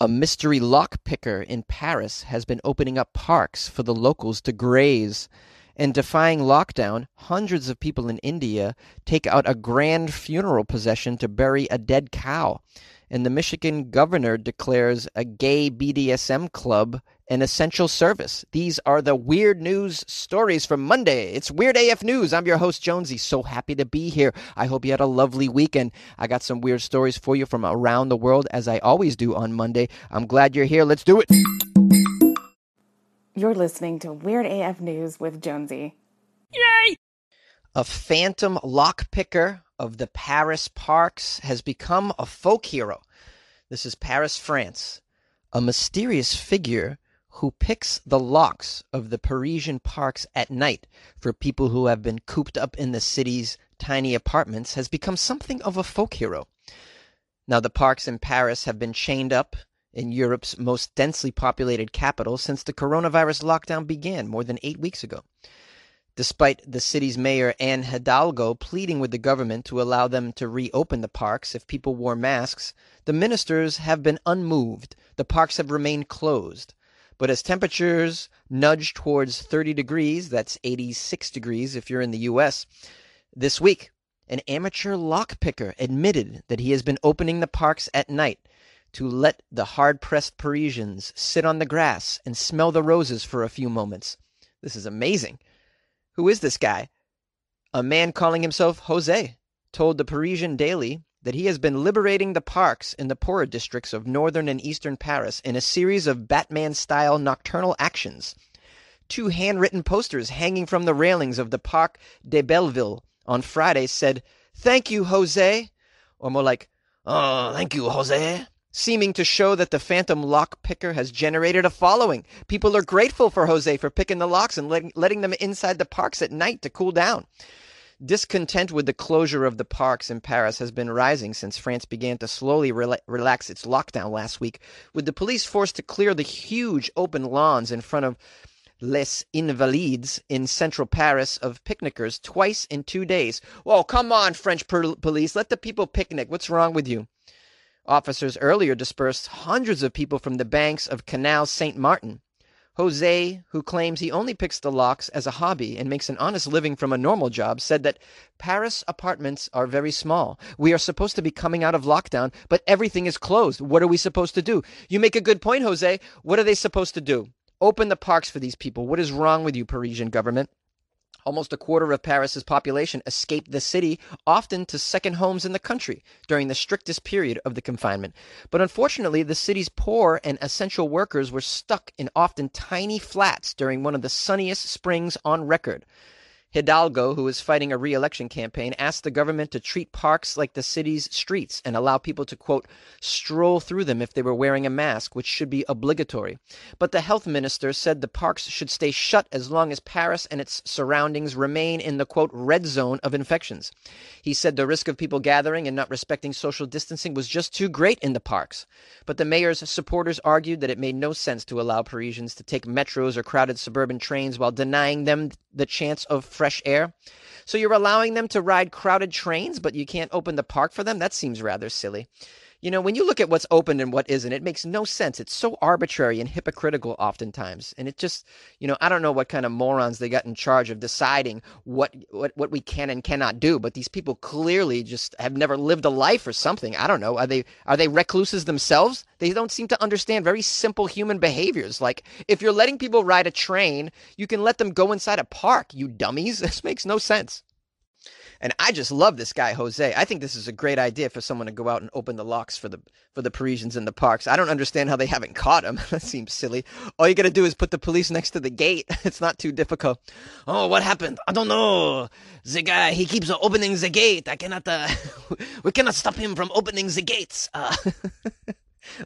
A mystery lockpicker in Paris has been opening up parks for the locals to graze. And defying lockdown, hundreds of people in India take out a grand funeral procession to bury a dead cow. And the Michigan governor declares a gay BDSM club an essential service. These are the weird news stories from Monday. It's Weird AF News. I'm your host, Jonesy. So happy to be here. I hope you had a lovely weekend. I got some weird stories for you from around the world, as I always do on Monday. I'm glad you're here. Let's do it. You're listening to Weird AF News with Jonesy. Yay! A phantom lockpicker of the Paris parks has become a folk hero. This is Paris, France. A mysterious figure who picks the locks of the Parisian parks at night for people who have been cooped up in the city's tiny apartments has become something of a folk hero. Now, the parks in Paris have been chained up in Europe's most densely populated capital since the coronavirus lockdown began more than eight weeks ago. Despite the city's mayor, Anne Hidalgo, pleading with the government to allow them to reopen the parks if people wore masks, the ministers have been unmoved. The parks have remained closed. But as temperatures nudge towards 30 degrees, that's 86 degrees if you're in the US, this week, an amateur lockpicker admitted that he has been opening the parks at night to let the hard pressed Parisians sit on the grass and smell the roses for a few moments. This is amazing. Who is this guy? A man calling himself Jose told the Parisian Daily that he has been liberating the parks in the poorer districts of northern and eastern Paris in a series of Batman style nocturnal actions. Two handwritten posters hanging from the railings of the Parc de Belleville on Friday said, Thank you, Jose, or more like, Oh, thank you, Jose, seeming to show that the phantom lock picker has generated a following. People are grateful for Jose for picking the locks and letting, letting them inside the parks at night to cool down. Discontent with the closure of the parks in Paris has been rising since France began to slowly rela- relax its lockdown last week, with the police forced to clear the huge open lawns in front of Les Invalides in central Paris of picnickers twice in two days. Well, come on, French per- police, let the people picnic. What's wrong with you? Officers earlier dispersed hundreds of people from the banks of Canal Saint Martin. Jose, who claims he only picks the locks as a hobby and makes an honest living from a normal job, said that Paris apartments are very small. We are supposed to be coming out of lockdown, but everything is closed. What are we supposed to do? You make a good point, Jose. What are they supposed to do? Open the parks for these people. What is wrong with you, Parisian government? Almost a quarter of Paris's population escaped the city, often to second homes in the country, during the strictest period of the confinement. But unfortunately, the city's poor and essential workers were stuck in often tiny flats during one of the sunniest springs on record. Hidalgo, who is fighting a re election campaign, asked the government to treat parks like the city's streets and allow people to, quote, stroll through them if they were wearing a mask, which should be obligatory. But the health minister said the parks should stay shut as long as Paris and its surroundings remain in the, quote, red zone of infections. He said the risk of people gathering and not respecting social distancing was just too great in the parks. But the mayor's supporters argued that it made no sense to allow Parisians to take metros or crowded suburban trains while denying them the chance of fresh air. So you're allowing them to ride crowded trains, but you can't open the park for them? That seems rather silly. You know, when you look at what's open and what isn't, it makes no sense. It's so arbitrary and hypocritical oftentimes. And it just, you know, I don't know what kind of morons they got in charge of deciding what, what, what we can and cannot do, but these people clearly just have never lived a life or something. I don't know. Are they, are they recluses themselves? They don't seem to understand very simple human behaviors. Like, if you're letting people ride a train, you can let them go inside a park, you dummies. This makes no sense. And I just love this guy Jose. I think this is a great idea for someone to go out and open the locks for the for the Parisians in the parks. I don't understand how they haven't caught him. that seems silly. All you got to do is put the police next to the gate. It's not too difficult. Oh, what happened? I don't know. The guy he keeps opening the gate. I cannot. Uh, we cannot stop him from opening the gates. Uh,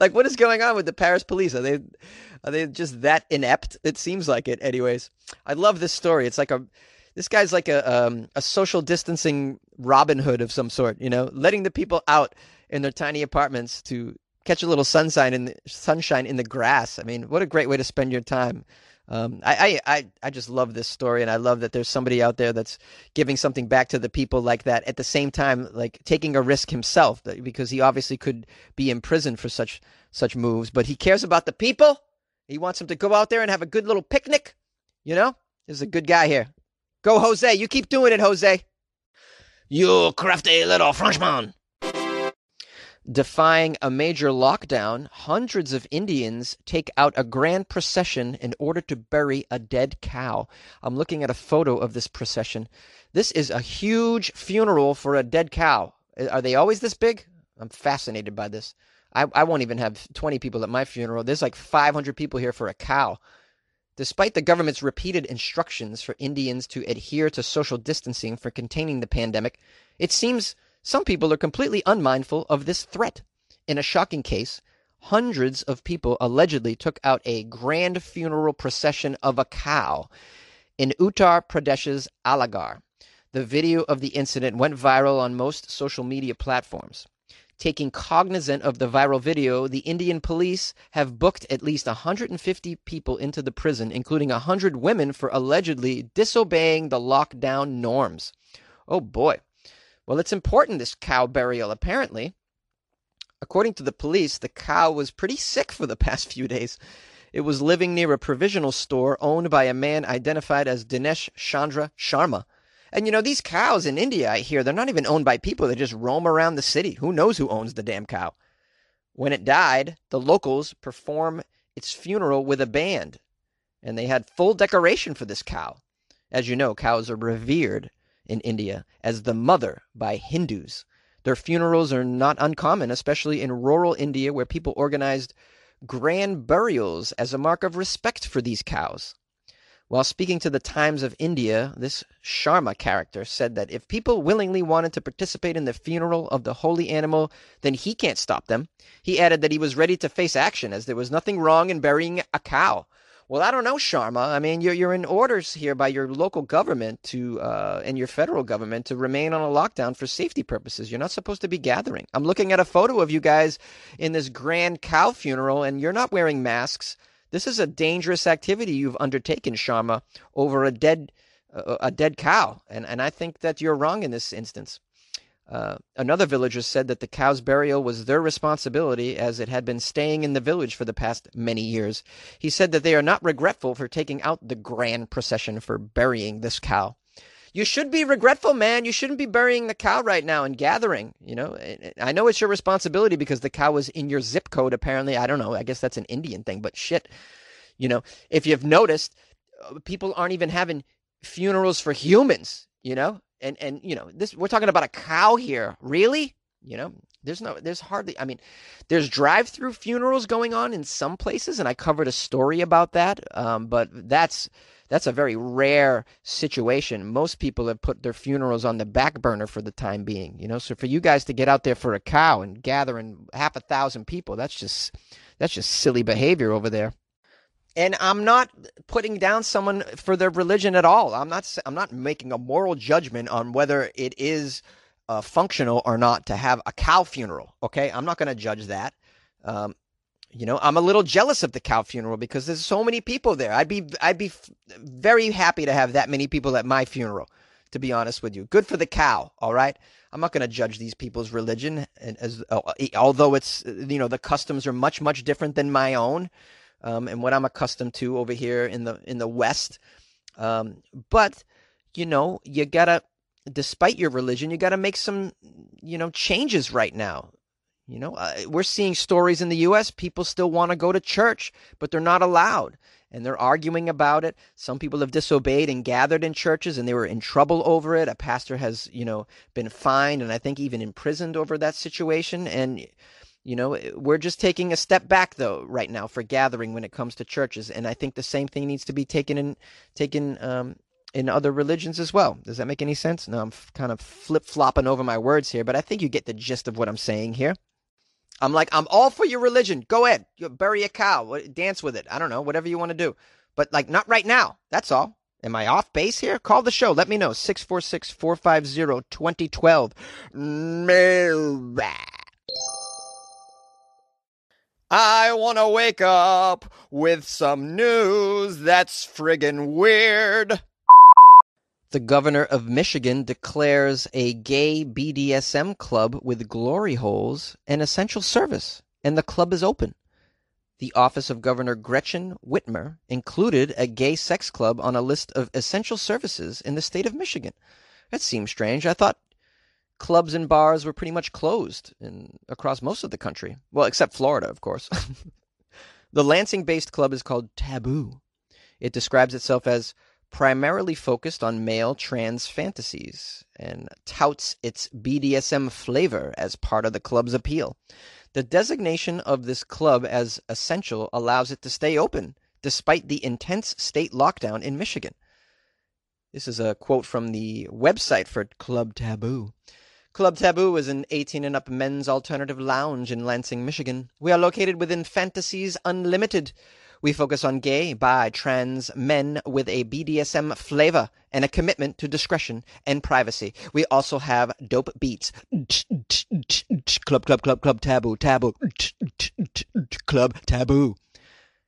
like what is going on with the Paris police? Are they are they just that inept? It seems like it. Anyways, I love this story. It's like a this guy's like a um, a social distancing Robin Hood of some sort, you know, letting the people out in their tiny apartments to catch a little sunshine in the, sunshine in the grass. I mean, what a great way to spend your time. Um, I, I, I just love this story, and I love that there's somebody out there that's giving something back to the people like that. At the same time, like taking a risk himself, because he obviously could be imprisoned for such such moves. But he cares about the people. He wants them to go out there and have a good little picnic. You know, there's a good guy here. Go, Jose. You keep doing it, Jose. You crafty little Frenchman. Defying a major lockdown, hundreds of Indians take out a grand procession in order to bury a dead cow. I'm looking at a photo of this procession. This is a huge funeral for a dead cow. Uh, are they always this big? I'm fascinated by this. I, I won't even have 20 people at my funeral. There's like 500 people here for a cow. Despite the government's repeated instructions for Indians to adhere to social distancing for containing the pandemic, it seems some people are completely unmindful of this threat. In a shocking case, hundreds of people allegedly took out a grand funeral procession of a cow in Uttar Pradesh's Aligarh. The video of the incident went viral on most social media platforms. Taking cognizant of the viral video, the Indian police have booked at least 150 people into the prison, including 100 women, for allegedly disobeying the lockdown norms. Oh boy. Well, it's important, this cow burial, apparently. According to the police, the cow was pretty sick for the past few days. It was living near a provisional store owned by a man identified as Dinesh Chandra Sharma. And you know, these cows in India, I hear, they're not even owned by people. They just roam around the city. Who knows who owns the damn cow? When it died, the locals perform its funeral with a band. And they had full decoration for this cow. As you know, cows are revered in India as the mother by Hindus. Their funerals are not uncommon, especially in rural India where people organized grand burials as a mark of respect for these cows. While speaking to the Times of India, this Sharma character said that if people willingly wanted to participate in the funeral of the holy animal, then he can't stop them. He added that he was ready to face action as there was nothing wrong in burying a cow. Well, I don't know, Sharma. I mean, you're you're in orders here by your local government to uh, and your federal government to remain on a lockdown for safety purposes. You're not supposed to be gathering. I'm looking at a photo of you guys in this grand cow funeral, and you're not wearing masks. This is a dangerous activity you've undertaken, Sharma, over a dead uh, a dead cow, and and I think that you're wrong in this instance. Uh, another villager said that the cow's burial was their responsibility as it had been staying in the village for the past many years. He said that they are not regretful for taking out the grand procession for burying this cow. You should be regretful, man. You shouldn't be burying the cow right now and gathering. You know, I know it's your responsibility because the cow was in your zip code, apparently. I don't know. I guess that's an Indian thing, but shit. You know, if you've noticed, uh, people aren't even having funerals for humans, you know? and and you know this we're talking about a cow here really you know there's no there's hardly i mean there's drive-through funerals going on in some places and i covered a story about that um, but that's that's a very rare situation. Most people have put their funerals on the back burner for the time being you know? So for you guys to get out there for a cow and gathering half a thousand people that's just that's just silly behavior over there. And I'm not putting down someone for their religion at all. I'm not I'm not making a moral judgment on whether it is uh, functional or not to have a cow funeral. Okay, I'm not going to judge that. Um, you know, I'm a little jealous of the cow funeral because there's so many people there. I'd be I'd be very happy to have that many people at my funeral. To be honest with you, good for the cow. All right. I'm not going to judge these people's religion, and as although it's you know the customs are much much different than my own um, and what I'm accustomed to over here in the in the West. Um, but you know, you gotta, despite your religion, you gotta make some, you know, changes right now. You know, uh, we're seeing stories in the U.S. People still want to go to church, but they're not allowed, and they're arguing about it. Some people have disobeyed and gathered in churches, and they were in trouble over it. A pastor has, you know, been fined and I think even imprisoned over that situation. And you know, eh, we're just taking a step back though right now for gathering when it comes to churches, and I think the same thing needs to be taken in taken um, in other religions as well. Does that make any sense? No, I'm f- kind of flip flopping over my words here, but I think you get the gist of what I'm saying here. I'm like, I'm all for your religion. Go ahead, you bury a cow, dance with it. I don't know, whatever you want to do, but like not right now. That's all. Am I off base here? Call the show. Let me know. 646 450 2012. Mailbag. I want to wake up with some news that's friggin' weird. The governor of Michigan declares a gay BDSM club with glory holes an essential service, and the club is open. The office of Governor Gretchen Whitmer included a gay sex club on a list of essential services in the state of Michigan. That seems strange. I thought clubs and bars were pretty much closed in, across most of the country. Well, except Florida, of course. the Lansing based club is called Taboo. It describes itself as primarily focused on male trans fantasies and touts its BDSM flavor as part of the club's appeal. The designation of this club as essential allows it to stay open despite the intense state lockdown in Michigan. This is a quote from the website for Club Taboo. Club Taboo is an 18 and up men's alternative lounge in Lansing, Michigan. We are located within Fantasies Unlimited. We focus on gay, bi, trans men with a BDSM flavor and a commitment to discretion and privacy. We also have dope beats. Club, club, club, club, taboo, taboo. Club Taboo.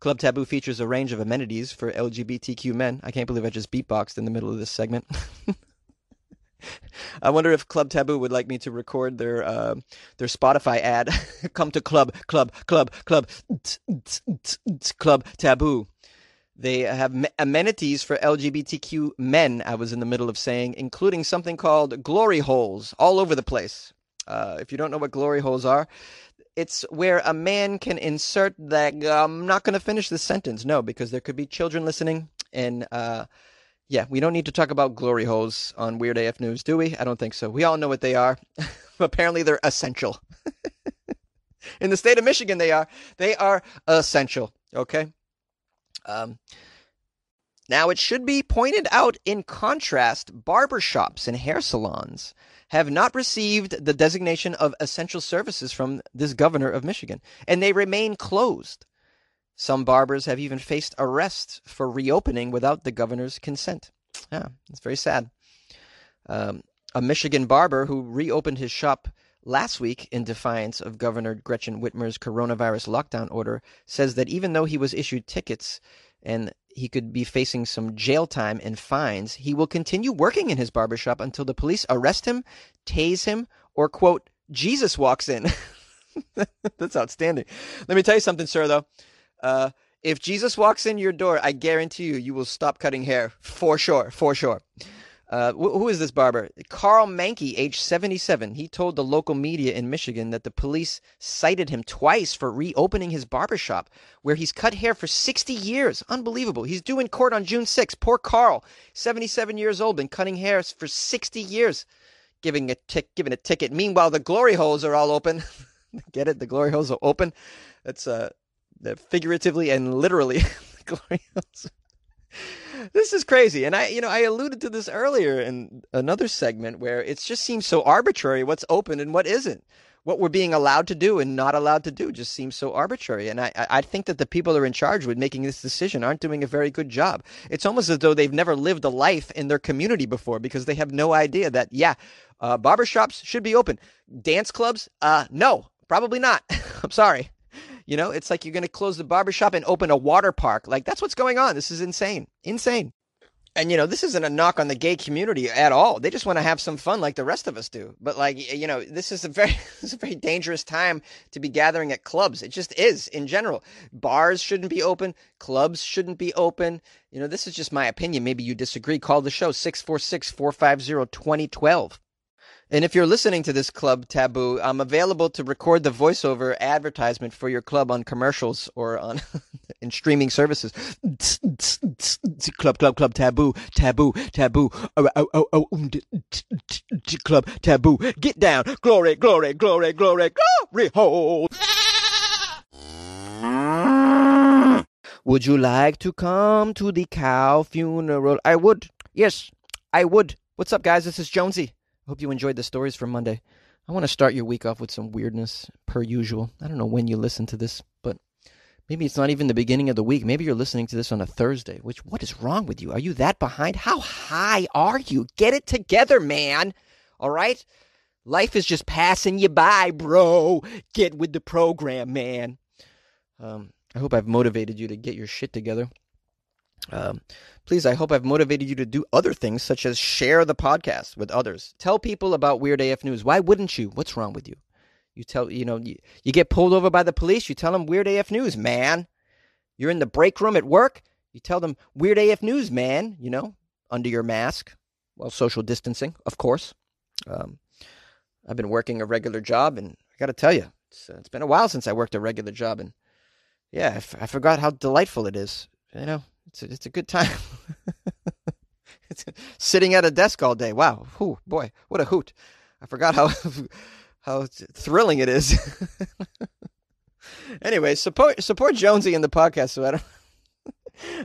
Club Taboo features a range of amenities for LGBTQ men. I can't believe I just beatboxed in the middle of this segment. I wonder if Club Taboo would like me to record their uh, their Spotify ad. Come to Club Club Club Club Club Taboo. They have amenities for LGBTQ men. I was in the middle of saying, including something called glory holes all over the place. Uh, if you don't know what glory holes are, it's where a man can insert that. I'm not going to finish this sentence, no, because there could be children listening, and uh, yeah, we don't need to talk about glory holes on Weird AF News, do we? I don't think so. We all know what they are. Apparently, they're essential. In the state of Michigan, they are. They are essential. Okay. Um, now, it should be pointed out in contrast, barbershops and hair salons have not received the designation of essential services from this governor of Michigan, and they remain closed. Some barbers have even faced arrest for reopening without the governor's consent. Yeah, it's very sad. Um, a Michigan barber who reopened his shop last week in defiance of Governor Gretchen Whitmer's coronavirus lockdown order says that even though he was issued tickets and he could be facing some jail time and fines, he will continue working in his barbershop until the police arrest him, tase him, or quote, Jesus walks in. That's outstanding. Let me tell you something, sir, though. Uh, if Jesus walks in your door, I guarantee you, you will stop cutting hair for sure, for sure. Uh, wh- who is this barber? Karl Manke, age 77. He told the local media in Michigan that the police cited him twice for reopening his barbershop, where he's cut hair for 60 years. Unbelievable. He's due in court on June 6. Poor Carl, 77 years old, been cutting hair for 60 years, giving a, tick, giving a ticket. Meanwhile, the glory holes are all open. Get it? The glory holes are open. That's uh, figuratively and literally. this is crazy. And I, you know, I alluded to this earlier in another segment where it just seems so arbitrary what's open and what isn't. What we're being allowed to do and not allowed to do just seems so arbitrary. And I, I think that the people who are in charge with making this decision aren't doing a very good job. It's almost as though they've never lived a life in their community before because they have no idea that, yeah, uh, barbershops should be open. Dance clubs, uh, no, probably not. I'm sorry. You know, it's like you're going to close the barbershop and open a water park. Like, that's what's going on. This is insane. Insane. And, you know, this isn't a knock on the gay community at all. They just want to have some fun like the rest of us do. But, like, you know, this is a very, this is a very dangerous time to be gathering at clubs. It just is in general. Bars shouldn't be open. Clubs shouldn't be open. You know, this is just my opinion. Maybe you disagree. Call the show 646 450 2012. And if you're listening to this club taboo, I'm available to record the voiceover advertisement for your club on commercials or on in streaming services. club, club, club, taboo, taboo, taboo. Oh, oh, oh, oh, um, club taboo. Get down, glory, glory, glory, glory, glory hole. Would you like to come to the cow funeral? I would. Yes, I would. What's up, guys? This is Jonesy. Hope you enjoyed the stories from Monday. I want to start your week off with some weirdness, per usual. I don't know when you listen to this, but maybe it's not even the beginning of the week. Maybe you're listening to this on a Thursday. Which what is wrong with you? Are you that behind? How high are you? Get it together, man. All right? Life is just passing you by, bro. Get with the program, man. Um, I hope I've motivated you to get your shit together. Um, please, I hope I've motivated you to do other things, such as share the podcast with others. Tell people about Weird AF News. Why wouldn't you? What's wrong with you? You tell, you know, you, you get pulled over by the police, you tell them Weird AF News, man. You're in the break room at work, you tell them Weird AF News, man, you know, under your mask, while social distancing, of course. Um, I've been working a regular job, and I got to tell you, it's, uh, it's been a while since I worked a regular job, and yeah, I, f- I forgot how delightful it is. You know, it's a, it's a good time. it's sitting at a desk all day. Wow, Whew, boy, what a hoot! I forgot how how thrilling it is. anyway, support support Jonesy in the podcast, so I don't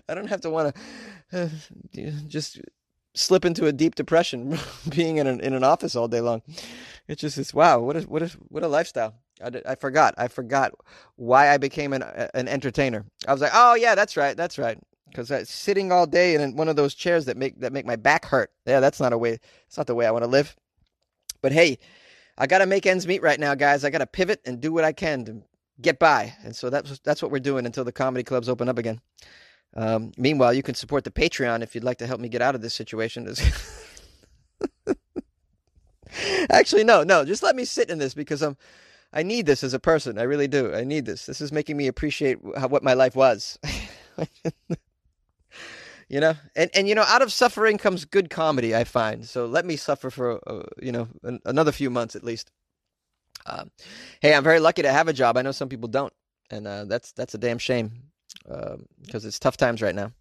I don't have to want to uh, just slip into a deep depression being in an in an office all day long. It's just this wow, what a what a what a lifestyle. I, I forgot. I forgot why I became an an entertainer. I was like, oh yeah, that's right, that's right. Because sitting all day in one of those chairs that make that make my back hurt. Yeah, that's not a way. It's not the way I want to live. But hey, I got to make ends meet right now, guys. I got to pivot and do what I can to get by. And so that's that's what we're doing until the comedy clubs open up again. Um, meanwhile, you can support the Patreon if you'd like to help me get out of this situation. Actually, no, no, just let me sit in this because I'm. I need this as a person. I really do. I need this. This is making me appreciate how, what my life was. you know, and and you know, out of suffering comes good comedy. I find so. Let me suffer for uh, you know an, another few months at least. Um, hey, I'm very lucky to have a job. I know some people don't, and uh, that's that's a damn shame because um, it's tough times right now,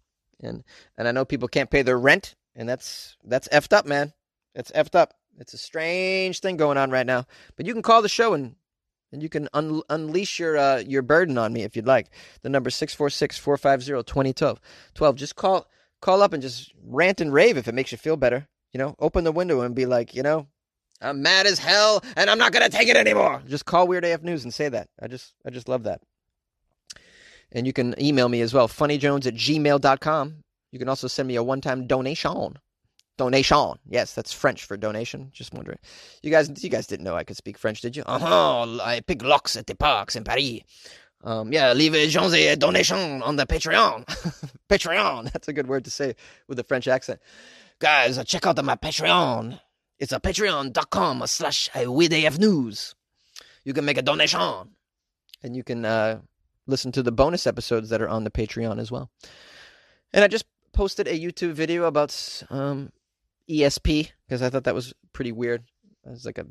and and I know people can't pay their rent, and that's that's effed up, man. It's effed up. It's a strange thing going on right now. But you can call the show and and you can un- unleash your uh, your burden on me if you'd like. The number 646-450-2012. 12. Just call call up and just rant and rave if it makes you feel better. You know, open the window and be like, you know, I'm mad as hell and I'm not to take it anymore. Just call Weird AF News and say that. I just I just love that. And you can email me as well, funnyjones at gmail.com. You can also send me a one time donation. Donation. Yes, that's French for donation. Just wondering. You guys you guys didn't know I could speak French, did you? Uh-huh. I pick locks at the parks in Paris. Um, yeah, leave a donation on the Patreon. Patreon. That's a good word to say with a French accent. Guys, check out my Patreon. It's a patreon.com slash WeirdAF News. You can make a donation. And you can uh, listen to the bonus episodes that are on the Patreon as well. And I just posted a YouTube video about um, ESP because I thought that was pretty weird. It was like a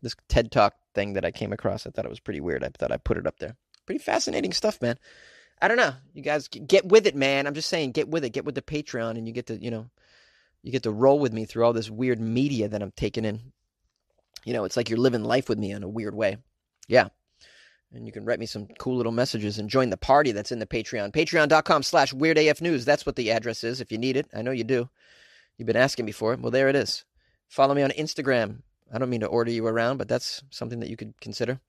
this TED Talk thing that I came across. I thought it was pretty weird. I thought I'd put it up there. Pretty fascinating stuff, man. I don't know. You guys get with it, man. I'm just saying, get with it. Get with the Patreon, and you get to, you know, you get to roll with me through all this weird media that I'm taking in. You know, it's like you're living life with me in a weird way. Yeah. And you can write me some cool little messages and join the party that's in the Patreon. Patreon.com slash WeirdAFNews. That's what the address is if you need it. I know you do. You've been asking me for it. Well, there it is. Follow me on Instagram. I don't mean to order you around, but that's something that you could consider.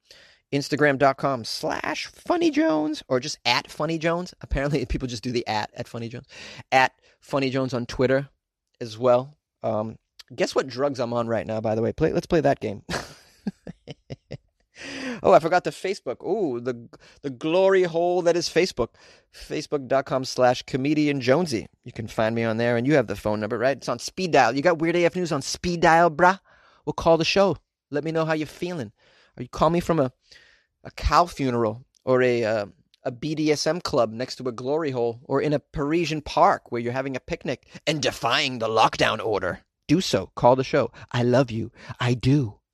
Instagram.com slash Funny Jones or just at Funny Jones. Apparently, people just do the at at Funny Jones. At Funny Jones on Twitter as well. Um, guess what drugs I'm on right now, by the way? Play, let's play that game. Oh, I forgot the Facebook. Oh, the the glory hole that is Facebook. Facebook.com slash comedian Jonesy. You can find me on there, and you have the phone number, right? It's on speed dial. You got Weird AF News on speed dial, brah? We'll call the show. Let me know how you're feeling. Or you call me from a a cow funeral or a uh, a BDSM club next to a glory hole or in a Parisian park where you're having a picnic and defying the lockdown order. Do so. Call the show. I love you. I do.